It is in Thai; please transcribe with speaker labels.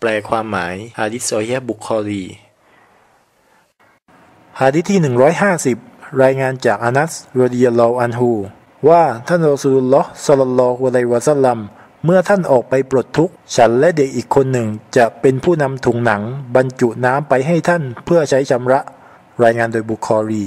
Speaker 1: แปลความหมายฮะดิษซอฮีบุคอรี
Speaker 2: ฮะดิษที่ 150 รายงานจากอานัสรดิยลออันฮูว่าท่านรอสูลุลลอฮ์สลลัลลอฮุอะลัยวะซัลลัมเมื่อท่านออกไปปลดทุกข์ ฉันและเด็กอีกคนหนึ่งจะเป็นผู้นำถุงหนัง บรรจุน้ำไปให้ท่านเพื่อใช้ชำระ รายงานโดยบุคอรี